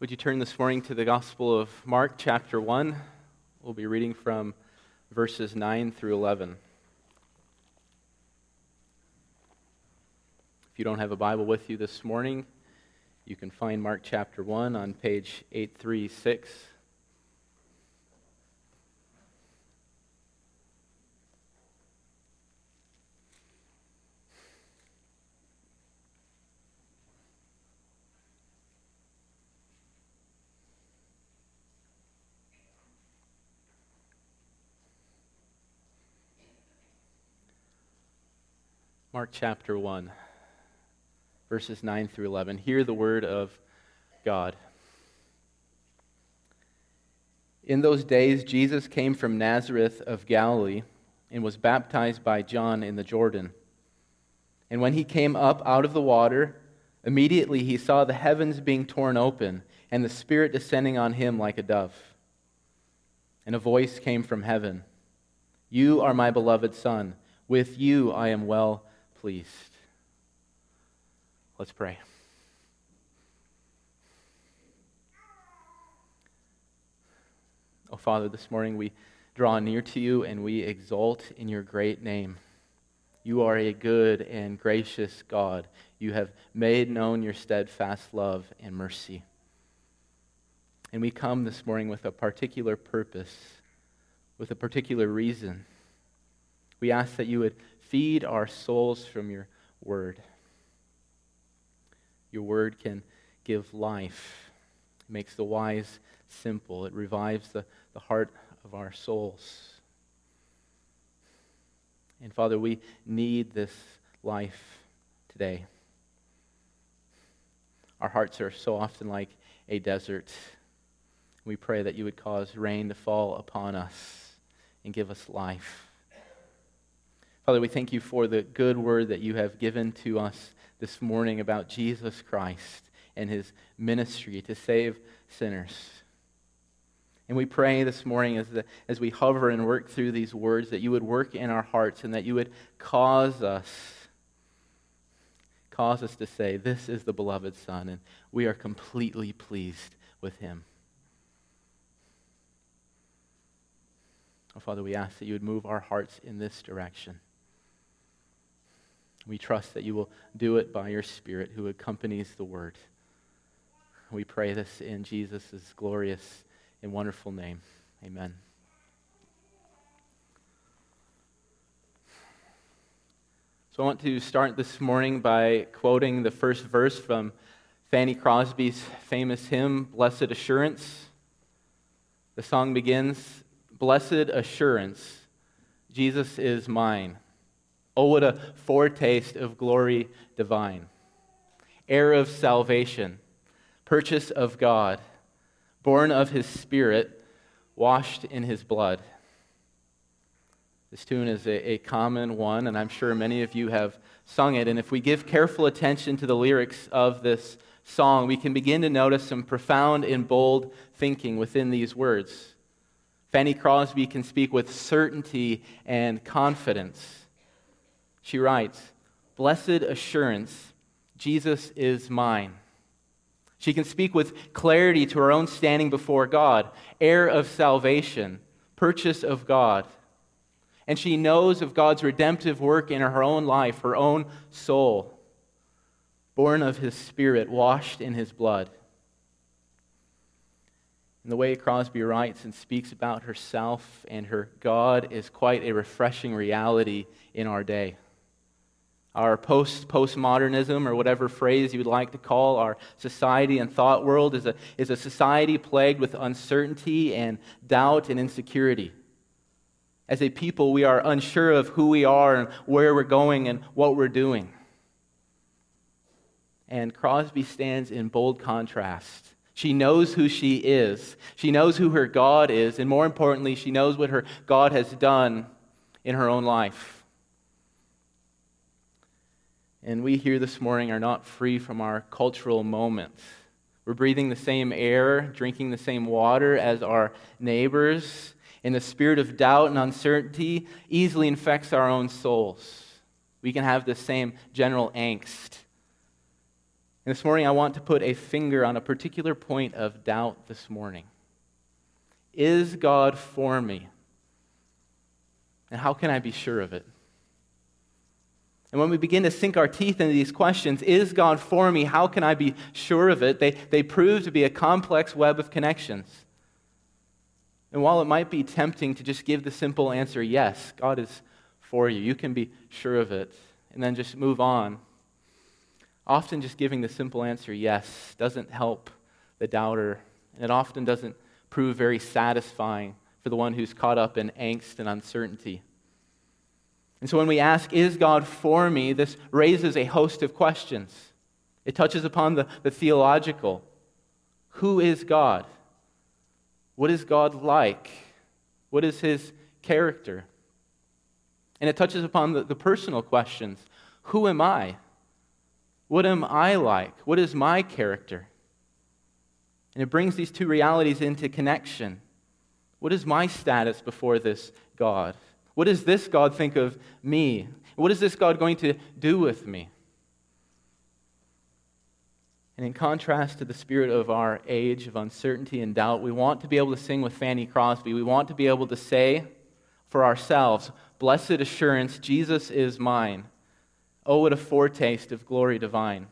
Would you turn this morning to the Gospel of Mark, chapter 1? We'll be reading from verses 9 through 11. If you don't have a Bible with you this morning, you can find Mark chapter 1 on page 836. Mark chapter 1, verses 9 through 11. Hear the word of God. In those days, Jesus came from Nazareth of Galilee and was baptized by John in the Jordan. And when he came up out of the water, immediately he saw the heavens being torn open and the Spirit descending on him like a dove. And a voice came from heaven You are my beloved Son. With you I am well pleased. Let's pray. Oh, Father, this morning we draw near to you and we exalt in your great name. You are a good and gracious God. You have made known your steadfast love and mercy. And we come this morning with a particular purpose, with a particular reason. We ask that you would Feed our souls from your word. Your word can give life, it makes the wise simple, it revives the, the heart of our souls. And Father, we need this life today. Our hearts are so often like a desert. We pray that you would cause rain to fall upon us and give us life. Father, we thank you for the good word that you have given to us this morning about Jesus Christ and his ministry to save sinners. And we pray this morning as, the, as we hover and work through these words that you would work in our hearts and that you would cause us cause us to say, This is the beloved Son, and we are completely pleased with him. Oh, Father, we ask that you would move our hearts in this direction. We trust that you will do it by your Spirit who accompanies the word. We pray this in Jesus' glorious and wonderful name. Amen. So I want to start this morning by quoting the first verse from Fanny Crosby's famous hymn, Blessed Assurance. The song begins Blessed Assurance, Jesus is mine. Oh, what a foretaste of glory divine. Heir of salvation, purchase of God, born of his Spirit, washed in his blood. This tune is a, a, common one, and I'm sure many of you have sung it. And if we give careful attention to the lyrics of this song, we can begin to notice some profound and bold thinking within these words. Fanny Crosby can speak with certainty and confidence. She writes, Blessed assurance, Jesus is mine. She can speak with clarity to her own standing before God, heir of salvation, purchase of God. And she knows of God's redemptive work in her own life, her own soul, born of his spirit, washed in his blood. And the way Crosby writes and speaks about herself and her God is quite a refreshing reality in our day our post postmodernism or whatever phrase you would like to call our society and thought world is a, is a society plagued with uncertainty and doubt and insecurity. As a people we are unsure of who we are and where we're going and what we're doing. And crosby stands in bold contrast. She knows who she is. She knows who her god is and more importantly she knows what her god has done in her own life and we here this morning are not free from our cultural moments. We're breathing the same air, drinking the same water as our neighbors, and the spirit of doubt and uncertainty easily infects our own souls. We can have the same general angst. And this morning, I want to put a finger on a particular point of doubt this morning. Is God for me? And how can I be sure of it? And when we begin to sink our teeth into these questions, is God for me? How can I be sure of it? They, they prove to be a complex web of connections. And while it might be tempting to just give the simple answer, yes, God is for you, you can be sure of it, and then just move on, often just giving the simple answer, yes, doesn't help the doubter, and it often doesn't prove very satisfying for the one who's caught up in angst and uncertainty. And so when we ask, Is God for me? this raises a host of questions. It touches upon the, the theological Who is God? What is God like? What is his character? And it touches upon the, the personal questions Who am I? What am I like? What is my character? And it brings these two realities into connection. What is my status before this God? What does this God think of me? What is this God going to do with me? And in contrast to the spirit of our age of uncertainty and doubt, we want to be able to sing with Fanny Crosby. We want to be able to say for ourselves, Blessed assurance, Jesus is mine. Oh, what a foretaste of glory divine.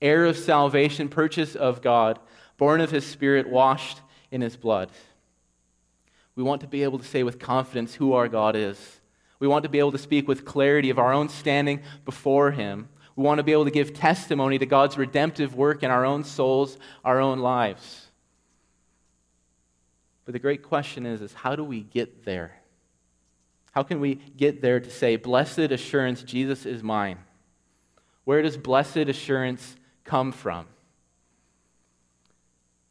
Heir of salvation, purchase of God, born of his spirit, washed in his blood. We want to be able to say with confidence who our God is. We want to be able to speak with clarity of our own standing before Him. We want to be able to give testimony to God's redemptive work in our own souls, our own lives. But the great question is, is how do we get there? How can we get there to say, Blessed assurance, Jesus is mine? Where does blessed assurance come from?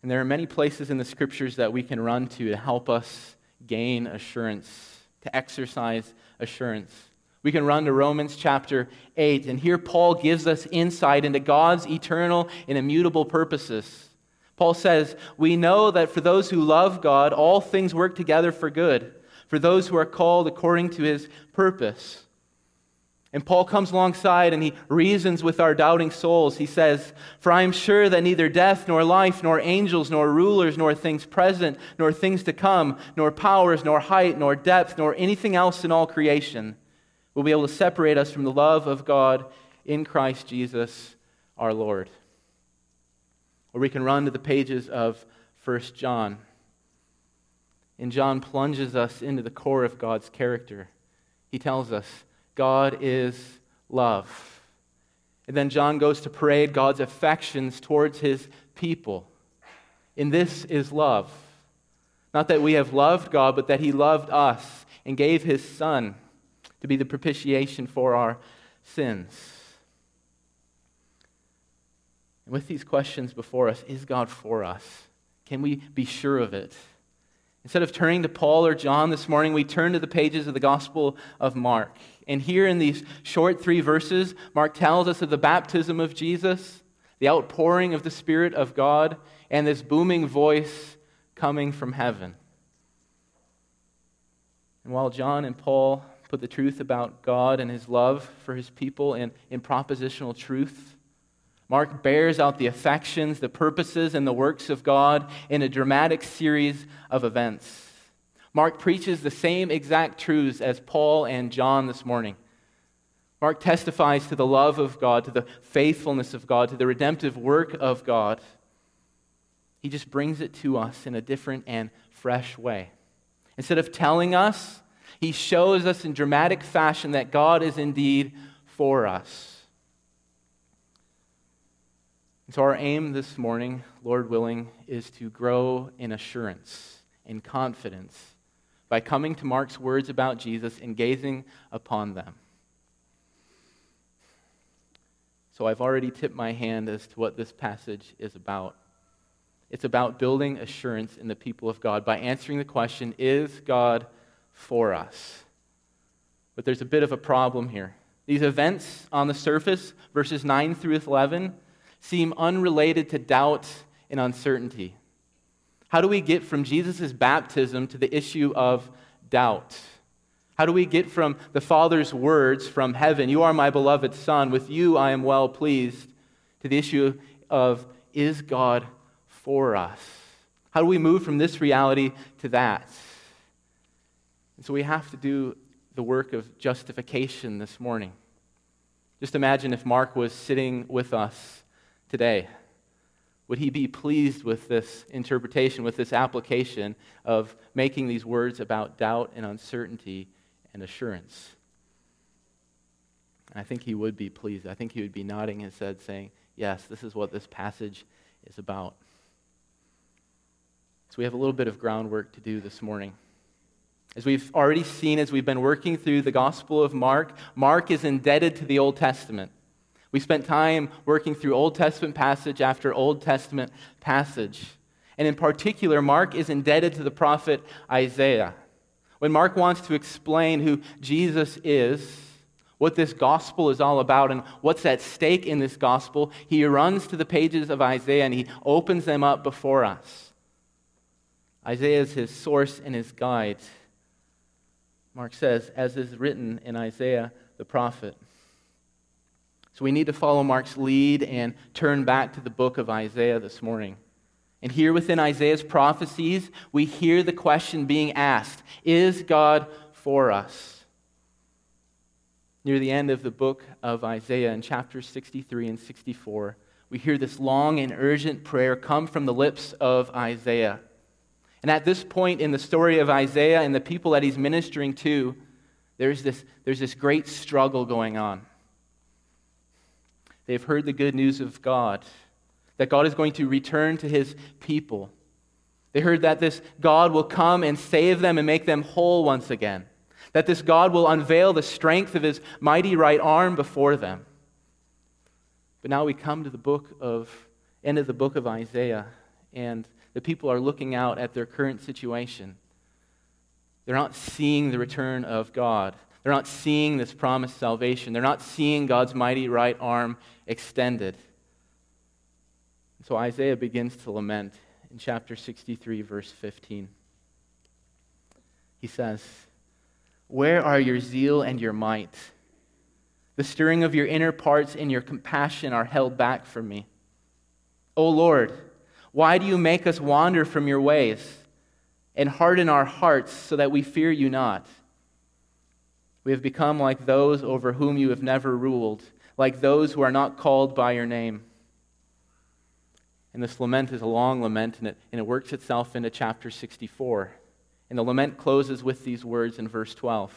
And there are many places in the scriptures that we can run to to help us gain assurance, to exercise assurance. We can run to Romans chapter 8, and here Paul gives us insight into God's eternal and immutable purposes. Paul says, We know that for those who love God, all things work together for good, for those who are called according to his purpose. And Paul comes alongside and he reasons with our doubting souls. He says, For I am sure that neither death, nor life, nor angels, nor rulers, nor things present, nor things to come, nor powers, nor height, nor depth, nor anything else in all creation will be able to separate us from the love of God in Christ Jesus our Lord. Or we can run to the pages of 1 John. And John plunges us into the core of God's character. He tells us, God is love. And then John goes to parade God's affections towards his people. And this is love. Not that we have loved God, but that he loved us and gave his Son to be the propitiation for our sins. And with these questions before us, is God for us? Can we be sure of it? Instead of turning to Paul or John this morning, we turn to the pages of the Gospel of Mark. And here in these short three verses, Mark tells us of the baptism of Jesus, the outpouring of the Spirit of God, and this booming voice coming from heaven. And while John and Paul put the truth about God and his love for his people in, in propositional truth, Mark bears out the affections, the purposes, and the works of God in a dramatic series of events. Mark preaches the same exact truths as Paul and John this morning. Mark testifies to the love of God, to the faithfulness of God, to the redemptive work of God. He just brings it to us in a different and fresh way. Instead of telling us, he shows us in dramatic fashion that God is indeed for us. And so, our aim this morning, Lord willing, is to grow in assurance in confidence by coming to Mark's words about Jesus and gazing upon them. So, I've already tipped my hand as to what this passage is about. It's about building assurance in the people of God by answering the question Is God for us? But there's a bit of a problem here. These events on the surface, verses 9 through 11, seem unrelated to doubt and uncertainty? How do we get from Jesus' baptism to the issue of doubt? How do we get from the Father's words from heaven, You are my beloved Son, with you I am well pleased, to the issue of is God for us? How do we move from this reality to that? And so we have to do the work of justification this morning. Just imagine if Mark was sitting with us today. Would he be pleased with this interpretation, with this application of making these words about doubt and uncertainty and assurance? I think he would be pleased. I think he would be nodding his head, saying, Yes, this is what this passage is about. So we have a little bit of groundwork to do this morning. As we've already seen, as we've been working through the Gospel of Mark, Mark is indebted to the Old Testament. We spent time working through Old Testament passage after Old Testament passage. And in particular, Mark is indebted to the prophet Isaiah. When Mark wants to explain who Jesus is, what this gospel is all about, and what's at stake in this gospel, he runs to the pages of Isaiah and he opens them up before us. Isaiah is his source and his guide. Mark says, as is written in Isaiah the prophet. So we need to follow Mark's lead and turn back to the book of Isaiah this morning. And here within Isaiah's prophecies, we hear the question being asked Is God for us? Near the end of the book of Isaiah, in chapters 63 and 64, we hear this long and urgent prayer come from the lips of Isaiah. And at this point in the story of Isaiah and the people that he's ministering to, there's this, there's this great struggle going on. They've heard the good news of God, that God is going to return to his people. They heard that this God will come and save them and make them whole once again, that this God will unveil the strength of his mighty right arm before them. But now we come to the book of end of the book of Isaiah and the people are looking out at their current situation. They're not seeing the return of God. They're not seeing this promised salvation. They're not seeing God's mighty right arm extended. So Isaiah begins to lament in chapter 63, verse 15. He says, Where are your zeal and your might? The stirring of your inner parts and your compassion are held back from me. O Lord, why do you make us wander from your ways and harden our hearts so that we fear you not? We have become like those over whom you have never ruled, like those who are not called by your name. And this lament is a long lament, and it, and it works itself into chapter 64. And the lament closes with these words in verse 12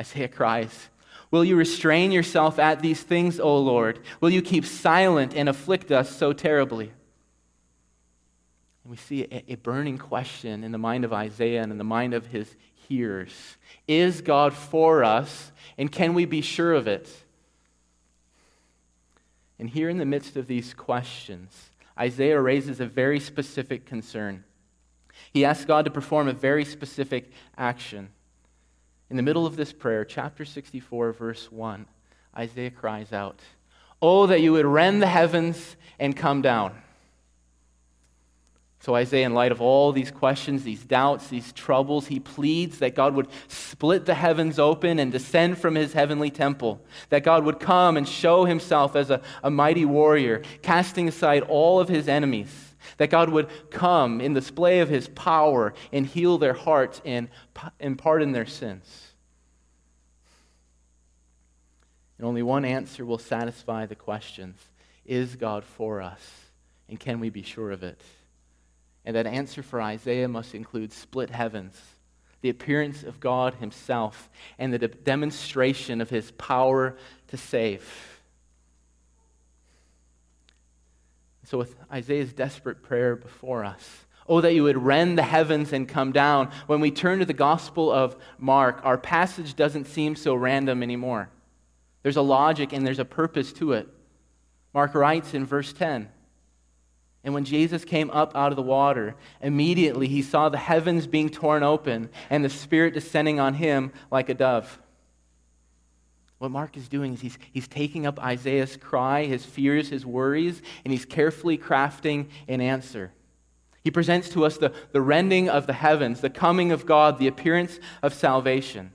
Isaiah cries, Will you restrain yourself at these things, O Lord? Will you keep silent and afflict us so terribly? And we see a, a burning question in the mind of Isaiah and in the mind of his hearers Is God for us, and can we be sure of it? And here, in the midst of these questions, Isaiah raises a very specific concern. He asks God to perform a very specific action. In the middle of this prayer, chapter 64, verse 1, Isaiah cries out, Oh, that you would rend the heavens and come down. So, Isaiah, in light of all these questions, these doubts, these troubles, he pleads that God would split the heavens open and descend from his heavenly temple, that God would come and show himself as a, a mighty warrior, casting aside all of his enemies, that God would come in the display of his power and heal their hearts and, and pardon their sins. And only one answer will satisfy the questions Is God for us? And can we be sure of it? And that answer for Isaiah must include split heavens, the appearance of God Himself, and the de- demonstration of His power to save. So, with Isaiah's desperate prayer before us, oh, that you would rend the heavens and come down, when we turn to the Gospel of Mark, our passage doesn't seem so random anymore. There's a logic and there's a purpose to it. Mark writes in verse 10 and when Jesus came up out of the water, immediately he saw the heavens being torn open and the Spirit descending on him like a dove. What Mark is doing is he's, he's taking up Isaiah's cry, his fears, his worries, and he's carefully crafting an answer. He presents to us the, the rending of the heavens, the coming of God, the appearance of salvation.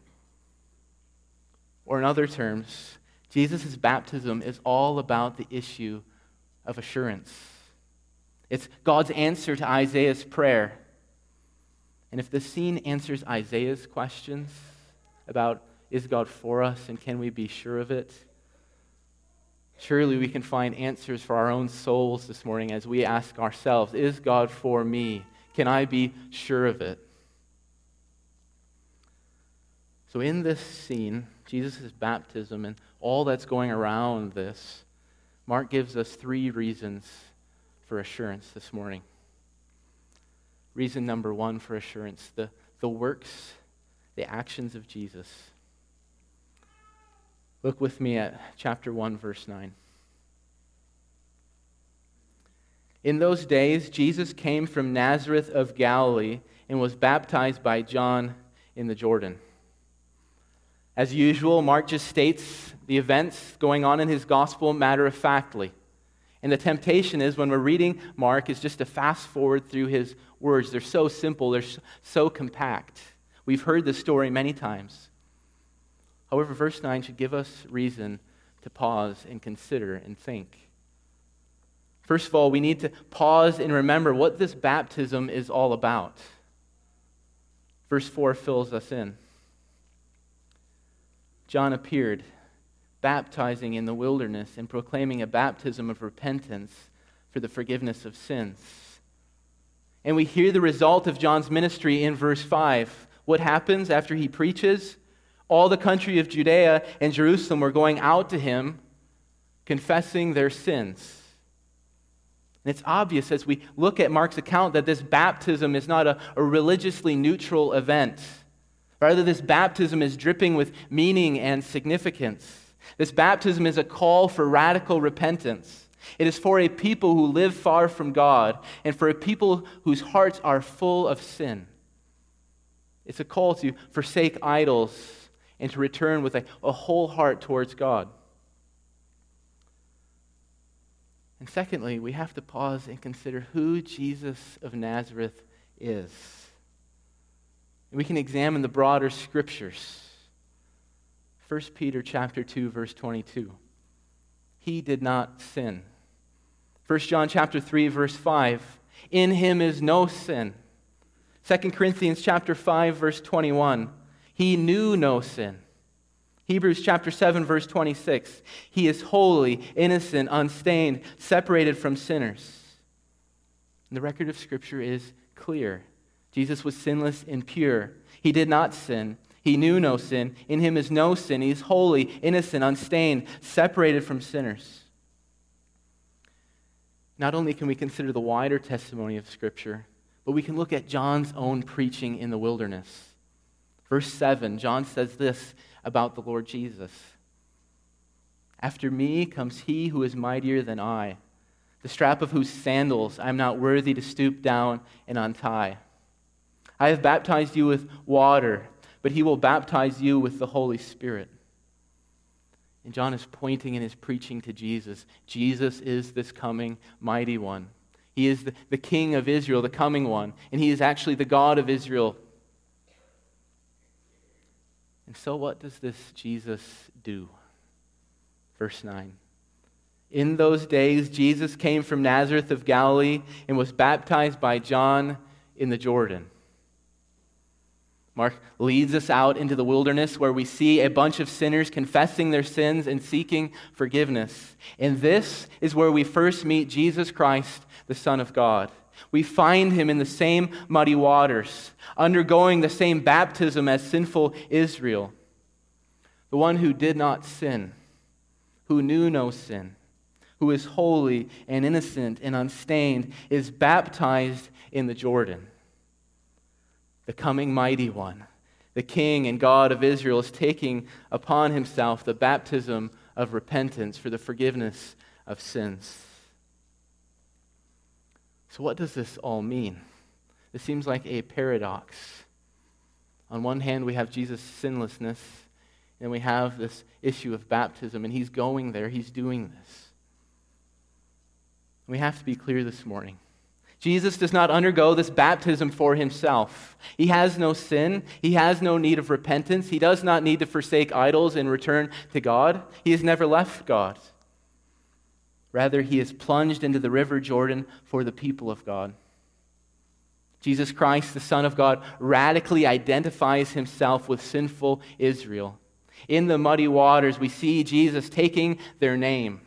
Or, in other terms, Jesus' baptism is all about the issue of assurance. It's God's answer to Isaiah's prayer. And if the scene answers Isaiah's questions about is God for us and can we be sure of it, surely we can find answers for our own souls this morning as we ask ourselves Is God for me? Can I be sure of it? So, in this scene, Jesus' baptism and all that's going around this, Mark gives us three reasons for assurance this morning. Reason number one for assurance the, the works, the actions of Jesus. Look with me at chapter 1, verse 9. In those days, Jesus came from Nazareth of Galilee and was baptized by John in the Jordan. As usual, Mark just states the events going on in his gospel matter of factly. And the temptation is when we're reading Mark is just to fast forward through his words. They're so simple, they're so compact. We've heard this story many times. However, verse 9 should give us reason to pause and consider and think. First of all, we need to pause and remember what this baptism is all about. Verse 4 fills us in. John appeared baptizing in the wilderness and proclaiming a baptism of repentance for the forgiveness of sins. And we hear the result of John's ministry in verse 5. What happens after he preaches? All the country of Judea and Jerusalem were going out to him, confessing their sins. And it's obvious as we look at Mark's account that this baptism is not a, a religiously neutral event. Rather, this baptism is dripping with meaning and significance. This baptism is a call for radical repentance. It is for a people who live far from God and for a people whose hearts are full of sin. It's a call to forsake idols and to return with a, a whole heart towards God. And secondly, we have to pause and consider who Jesus of Nazareth is. we can examine the broader scriptures 1 Peter chapter 2 verse 22. He did not sin. 1 John chapter 3 verse 5. In him is no sin. 2 Corinthians chapter 5 verse 21. He knew no sin. Hebrews chapter 7 verse 26. He is holy, innocent, unstained, separated from sinners. The record of scripture is clear. Jesus was sinless and pure. He did not sin. He knew no sin. In him is no sin. He's holy, innocent, unstained, separated from sinners. Not only can we consider the wider testimony of Scripture, but we can look at John's own preaching in the wilderness. Verse 7, John says this about the Lord Jesus After me comes he who is mightier than I, the strap of whose sandals I am not worthy to stoop down and untie. I have baptized you with water but he will baptize you with the Holy Spirit. And John is pointing in his preaching to Jesus. Jesus is this coming mighty one. He is the, the king of Israel, the coming one, and he is actually the God of Israel. And so, what does this Jesus do? Verse 9. In those days, Jesus came from Nazareth of Galilee and was baptized by John in the Jordan. Mark leads us out into the wilderness where we see a bunch of sinners confessing their sins and seeking forgiveness. And this is where we first meet Jesus Christ, the Son of God. We find him in the same muddy waters, undergoing the same baptism as sinful Israel. The one who did not sin, who knew no sin, who is holy and innocent and unstained, is baptized in the Jordan the coming mighty one, the King and God of Israel, is taking upon himself the baptism of repentance for the forgiveness of sins. So, what does this all mean? This seems like a paradox. On one hand, we have Jesus' sinlessness, and we have this issue of baptism, and he's going there, he's doing this. We have to be clear this morning. Jesus does not undergo this baptism for himself. He has no sin. He has no need of repentance. He does not need to forsake idols and return to God. He has never left God. Rather, he is plunged into the river Jordan for the people of God. Jesus Christ, the Son of God, radically identifies himself with sinful Israel. In the muddy waters, we see Jesus taking their name.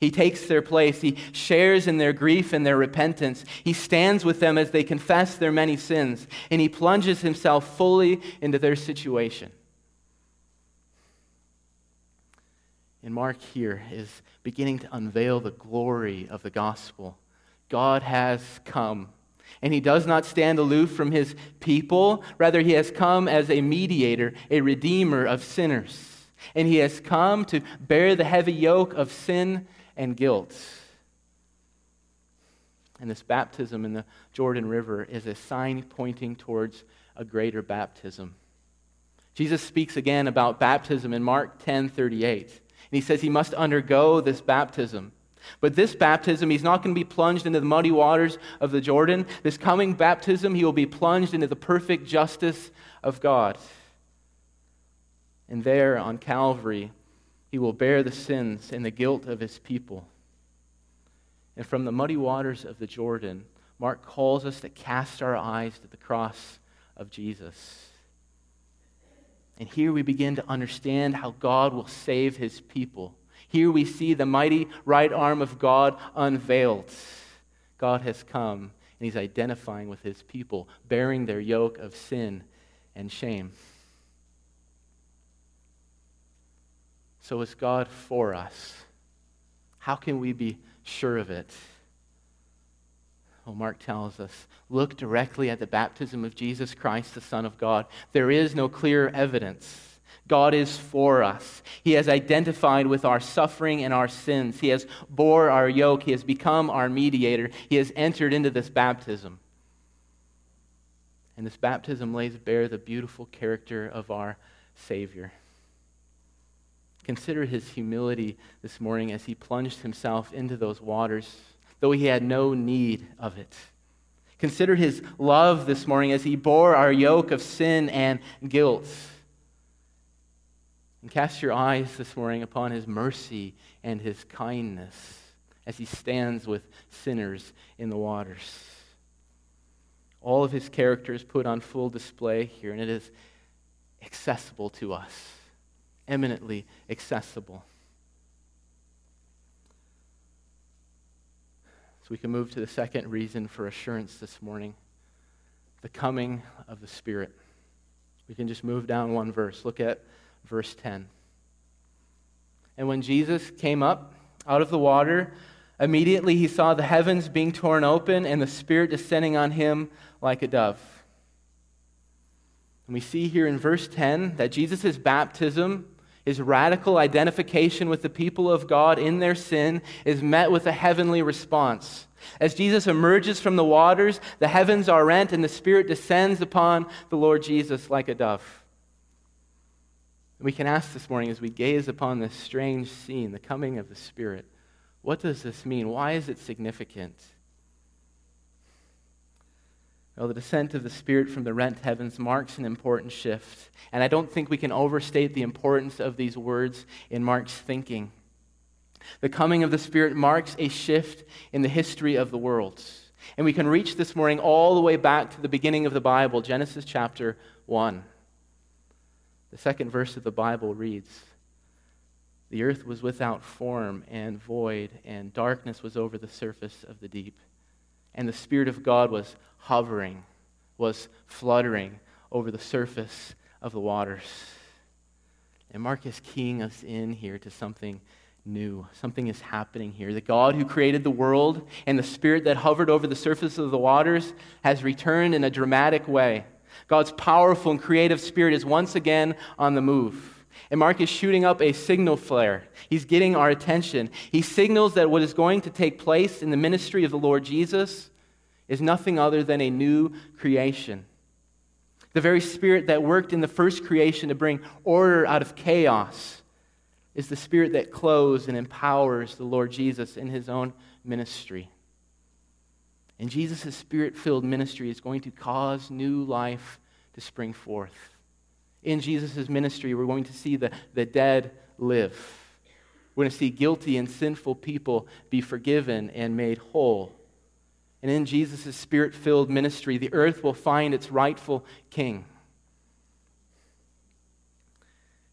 He takes their place. He shares in their grief and their repentance. He stands with them as they confess their many sins, and he plunges himself fully into their situation. And Mark here is beginning to unveil the glory of the gospel. God has come. And he does not stand aloof from his people. Rather, he has come as a mediator, a redeemer of sinners. And he has come to bear the heavy yoke of sin and guilt. And this baptism in the Jordan River is a sign pointing towards a greater baptism. Jesus speaks again about baptism in Mark 10 38. And he says he must undergo this baptism. But this baptism, he's not going to be plunged into the muddy waters of the Jordan. This coming baptism, he will be plunged into the perfect justice of God. And there on Calvary, he will bear the sins and the guilt of his people. And from the muddy waters of the Jordan, Mark calls us to cast our eyes to the cross of Jesus. And here we begin to understand how God will save his people. Here we see the mighty right arm of God unveiled. God has come, and he's identifying with his people, bearing their yoke of sin and shame. So, is God for us? How can we be sure of it? Well, Mark tells us look directly at the baptism of Jesus Christ, the Son of God. There is no clear evidence. God is for us. He has identified with our suffering and our sins. He has bore our yoke. He has become our mediator. He has entered into this baptism. And this baptism lays bare the beautiful character of our Savior. Consider his humility this morning as he plunged himself into those waters though he had no need of it. Consider his love this morning as he bore our yoke of sin and guilt. And cast your eyes this morning upon his mercy and his kindness as he stands with sinners in the waters. All of his character is put on full display here, and it is accessible to us, eminently accessible. So we can move to the second reason for assurance this morning the coming of the Spirit. We can just move down one verse. Look at verse 10. And when Jesus came up out of the water, immediately he saw the heavens being torn open and the Spirit descending on him like a dove. And we see here in verse 10 that Jesus' baptism, his radical identification with the people of God in their sin, is met with a heavenly response. As Jesus emerges from the waters, the heavens are rent and the Spirit descends upon the Lord Jesus like a dove. we can ask this morning as we gaze upon this strange scene, the coming of the Spirit, what does this mean? Why is it significant? Well, the descent of the Spirit from the rent heavens marks an important shift. And I don't think we can overstate the importance of these words in Mark's thinking. The coming of the Spirit marks a shift in the history of the world. And we can reach this morning all the way back to the beginning of the Bible, Genesis chapter 1. The second verse of the Bible reads The earth was without form and void, and darkness was over the surface of the deep. And the Spirit of God was hovering, was fluttering over the surface of the waters. And Mark is keying us in here to something new. Something is happening here. The God who created the world and the Spirit that hovered over the surface of the waters has returned in a dramatic way. God's powerful and creative Spirit is once again on the move. And Mark is shooting up a signal flare. He's getting our attention. He signals that what is going to take place in the ministry of the Lord Jesus is nothing other than a new creation. The very spirit that worked in the first creation to bring order out of chaos is the spirit that clothes and empowers the Lord Jesus in his own ministry. And Jesus' spirit filled ministry is going to cause new life to spring forth. In Jesus' ministry, we're going to see the, the dead live. We're going to see guilty and sinful people be forgiven and made whole. And in Jesus' spirit filled ministry, the earth will find its rightful king.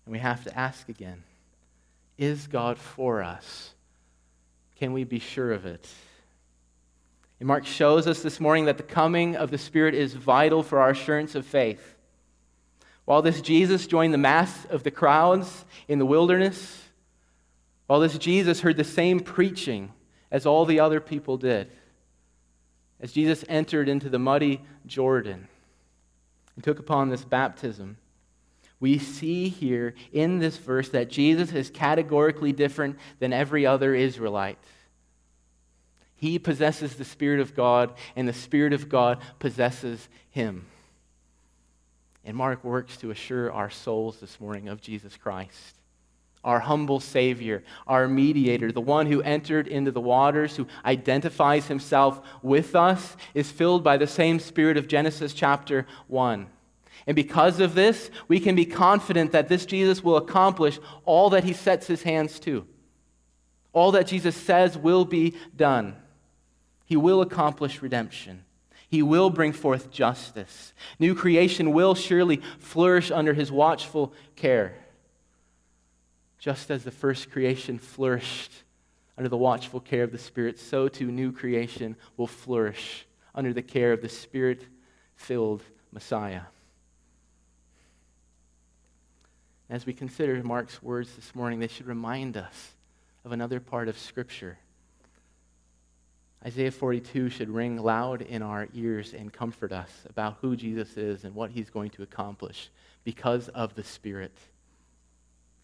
And we have to ask again is God for us? Can we be sure of it? And Mark shows us this morning that the coming of the Spirit is vital for our assurance of faith. While this Jesus joined the mass of the crowds in the wilderness, while this Jesus heard the same preaching as all the other people did, as Jesus entered into the muddy Jordan and took upon this baptism, we see here in this verse that Jesus is categorically different than every other Israelite. He possesses the Spirit of God, and the Spirit of God possesses him. And Mark works to assure our souls this morning of Jesus Christ, our humble Savior, our mediator, the one who entered into the waters, who identifies himself with us, is filled by the same Spirit of Genesis chapter 1. And because of this, we can be confident that this Jesus will accomplish all that he sets his hands to. All that Jesus says will be done. He will accomplish redemption. He will bring forth justice. New creation will surely flourish under his watchful care. Just as the first creation flourished under the watchful care of the Spirit, so too new creation will flourish under the care of the Spirit filled Messiah. As we consider Mark's words this morning, they should remind us of another part of Scripture. Isaiah 42 should ring loud in our ears and comfort us about who Jesus is and what he's going to accomplish because of the Spirit.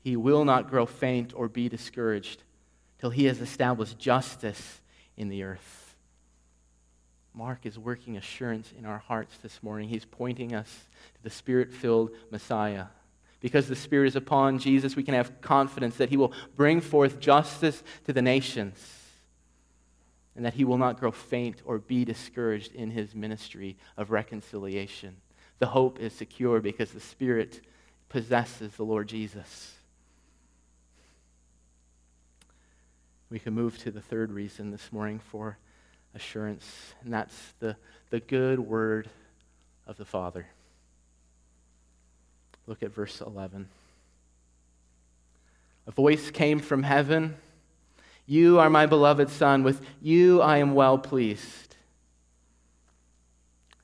He will not grow faint or be discouraged till he has established justice in the earth. Mark is working assurance in our hearts this morning. He's pointing us to the spirit filled Messiah because the Spirit is upon Jesus, we can have confidence that He will bring forth justice to the nations and that He will not grow faint or be discouraged in His ministry of reconciliation. The hope is secure because the Spirit possesses the Lord Jesus. We can move to the third reason this morning for assurance, and that's the, the good word of the Father. Look at verse 11. A voice came from heaven You are my beloved Son, with you I am well pleased.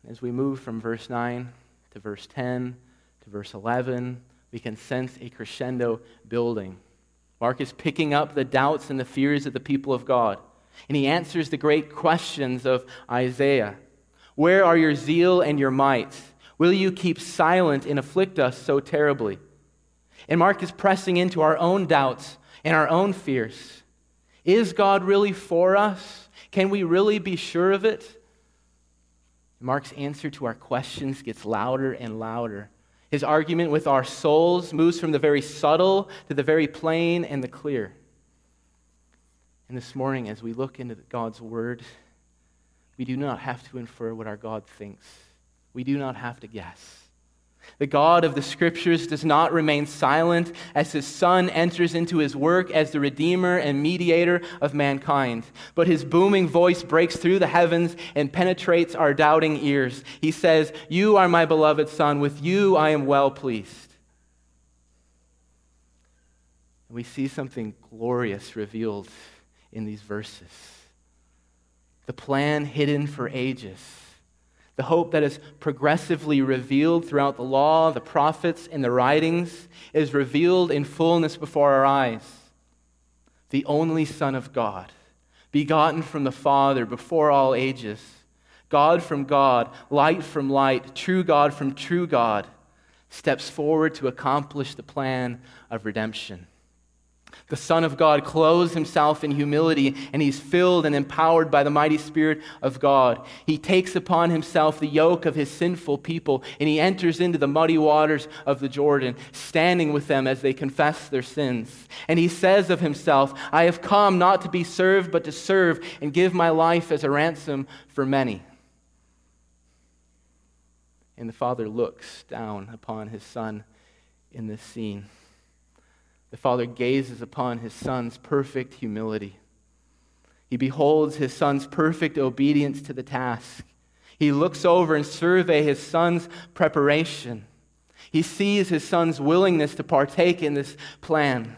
As we move from verse 9 to verse 10 to verse 11, we can sense a crescendo building. Mark is picking up the doubts and the fears of the people of God, and he answers the great questions of Isaiah Where are your zeal and your might? Will you keep silent and afflict us so terribly? And Mark is pressing into our own doubts and our own fears. Is God really for us? Can we really be sure of it? Mark's answer to our questions gets louder and louder. His argument with our souls moves from the very subtle to the very plain and the clear. And this morning, as we look into God's word, we do not have to infer what our God thinks. We do not have to guess. The God of the Scriptures does not remain silent as his Son enters into his work as the Redeemer and mediator of mankind. But his booming voice breaks through the heavens and penetrates our doubting ears. He says, You are my beloved Son. With you I am well pleased. We see something glorious revealed in these verses the plan hidden for ages the hope that is progressively revealed throughout the law, the prophets, and the writings is revealed in fullness before our eyes. The only Son of God, begotten from the Father before all ages, God from God, light from light, true God from true God, steps forward to accomplish the plan of redemption. The Son of God clothes himself in humility, and he's filled and empowered by the mighty Spirit of God. He takes upon himself the yoke of his sinful people, and he enters into the muddy waters of the Jordan, standing with them as they confess their sins. And he says of himself, I have come not to be served, but to serve and give my life as a ransom for many. And the Father looks down upon his Son in this scene the Father gazes upon his Son's perfect humility. He beholds his Son's perfect obedience to the task. He looks over and surveys his Son's preparation. He sees his Son's willingness to partake in this plan.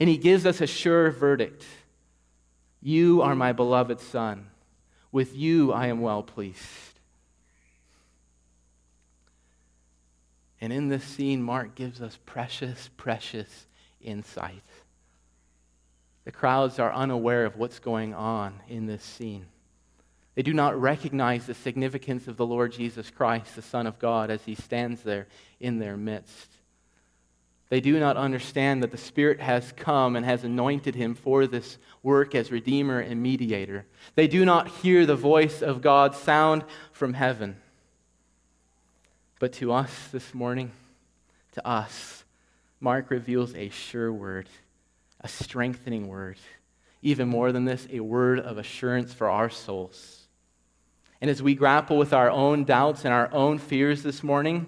And he gives us a sure verdict You are my beloved Son. With you I am well pleased. And in this scene, Mark gives us precious, precious insight. The crowds are unaware of what's going on in this scene. They do not recognize the significance of the Lord Jesus Christ, the Son of God, as he stands there in their midst. They do not understand that the Spirit has come and has anointed him for this work as Redeemer and Mediator. They do not hear the voice of God sound from heaven. But to us this morning, to us, Mark reveals a sure word, a strengthening word. Even more than this, a word of assurance for our souls. And as we grapple with our own doubts and our own fears this morning,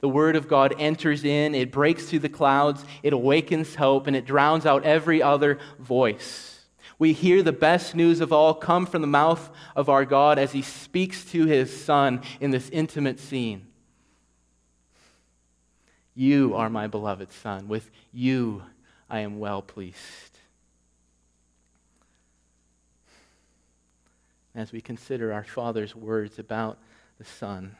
the Word of God enters in, it breaks through the clouds, it awakens hope, and it drowns out every other voice. We hear the best news of all come from the mouth of our God as He speaks to His Son in this intimate scene. You are my beloved Son. With you I am well pleased. As we consider our Father's words about the Son,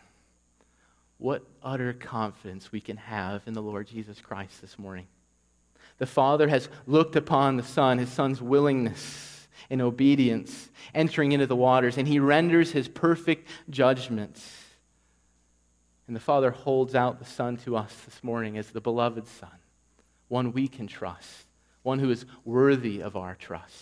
what utter confidence we can have in the Lord Jesus Christ this morning. The Father has looked upon the Son, his Son's willingness and obedience, entering into the waters, and he renders his perfect judgments and the Father holds out the Son to us this morning as the beloved Son, one we can trust, one who is worthy of our trust.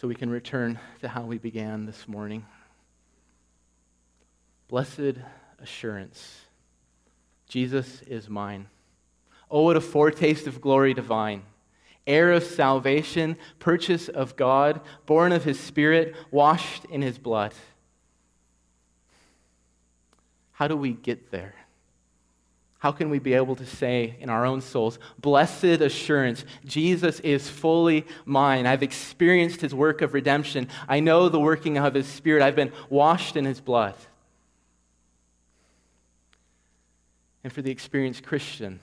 So we can return to how we began this morning. Blessed assurance Jesus is mine. Oh, what a foretaste of glory divine heir of salvation, purchase of God, born of his Spirit, washed in his blood. How do we get there? How can we be able to say in our own souls, blessed assurance, Jesus is fully mine. I've experienced his work of redemption. I know the working of his Spirit. I've been washed in his blood. And for the experienced Christian,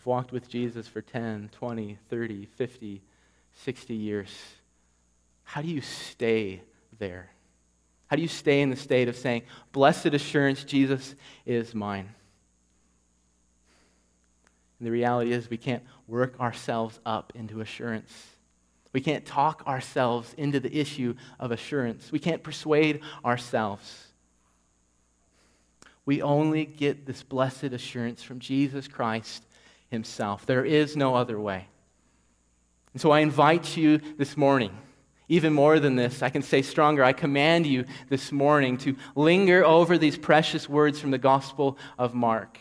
You've walked with Jesus for 10, 20, 30, 50, 60 years. How do you stay there? How do you stay in the state of saying, Blessed assurance, Jesus is mine? And the reality is, we can't work ourselves up into assurance. We can't talk ourselves into the issue of assurance. We can't persuade ourselves. We only get this blessed assurance from Jesus Christ himself. There is no other way. And so I invite you this morning, even more than this, I can say stronger, I command you this morning to linger over these precious words from the Gospel of Mark.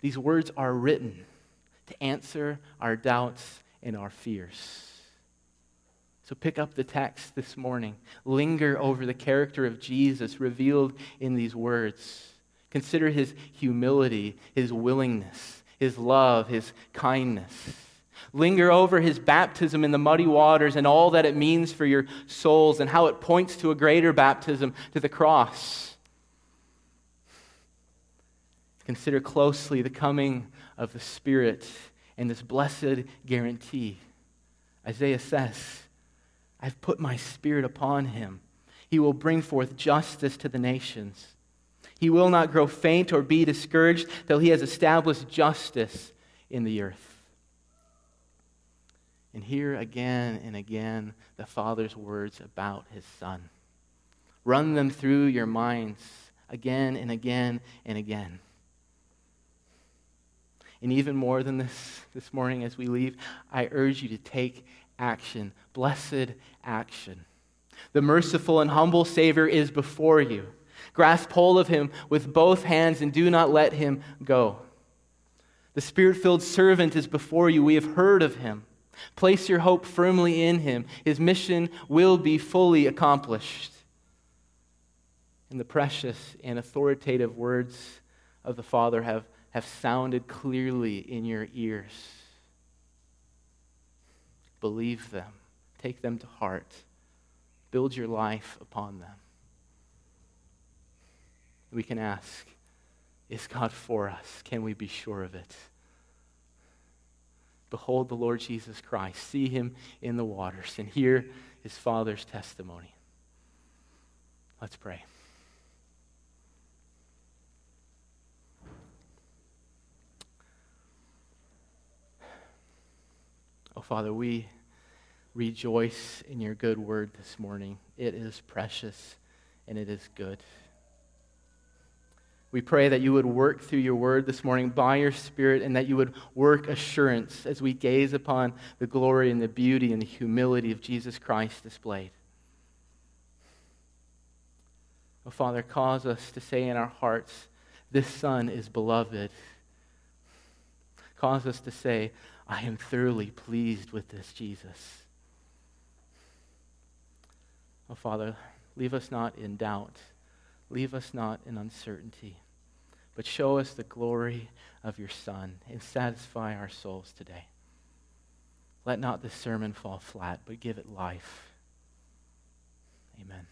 These words are written to answer our doubts and our fears. So pick up the text this morning. Linger over the character of Jesus revealed in these words. Consider his humility, his willingness, his love, his kindness. Linger over his baptism in the muddy waters and all that it means for your souls and how it points to a greater baptism, to the cross. Consider closely the coming of the Spirit and this blessed guarantee. Isaiah says, I've put my Spirit upon him. He will bring forth justice to the nations. He will not grow faint or be discouraged till he has established justice in the earth. And hear again and again the Father's words about his Son. Run them through your minds again and again and again. And even more than this this morning as we leave, I urge you to take action, blessed action. The merciful and humble Savior is before you. Grasp hold of him with both hands and do not let him go. The spirit filled servant is before you. We have heard of him. Place your hope firmly in him. His mission will be fully accomplished. And the precious and authoritative words of the Father have, have sounded clearly in your ears. Believe them, take them to heart, build your life upon them. We can ask, Is God for us? Can we be sure of it? Behold the Lord Jesus Christ, see him in the waters, and hear his Father's testimony. Let's pray. Oh, Father, we rejoice in your good word this morning. It is precious and it is good. We pray that you would work through your word this morning by your Spirit and that you would work assurance as we gaze upon the glory and the beauty and the humility of Jesus Christ displayed. Oh, Father, cause us to say in our hearts, This Son is beloved. Cause us to say, I am thoroughly pleased with this Jesus. Oh, Father, leave us not in doubt. Leave us not in uncertainty, but show us the glory of your Son and satisfy our souls today. Let not this sermon fall flat, but give it life. Amen.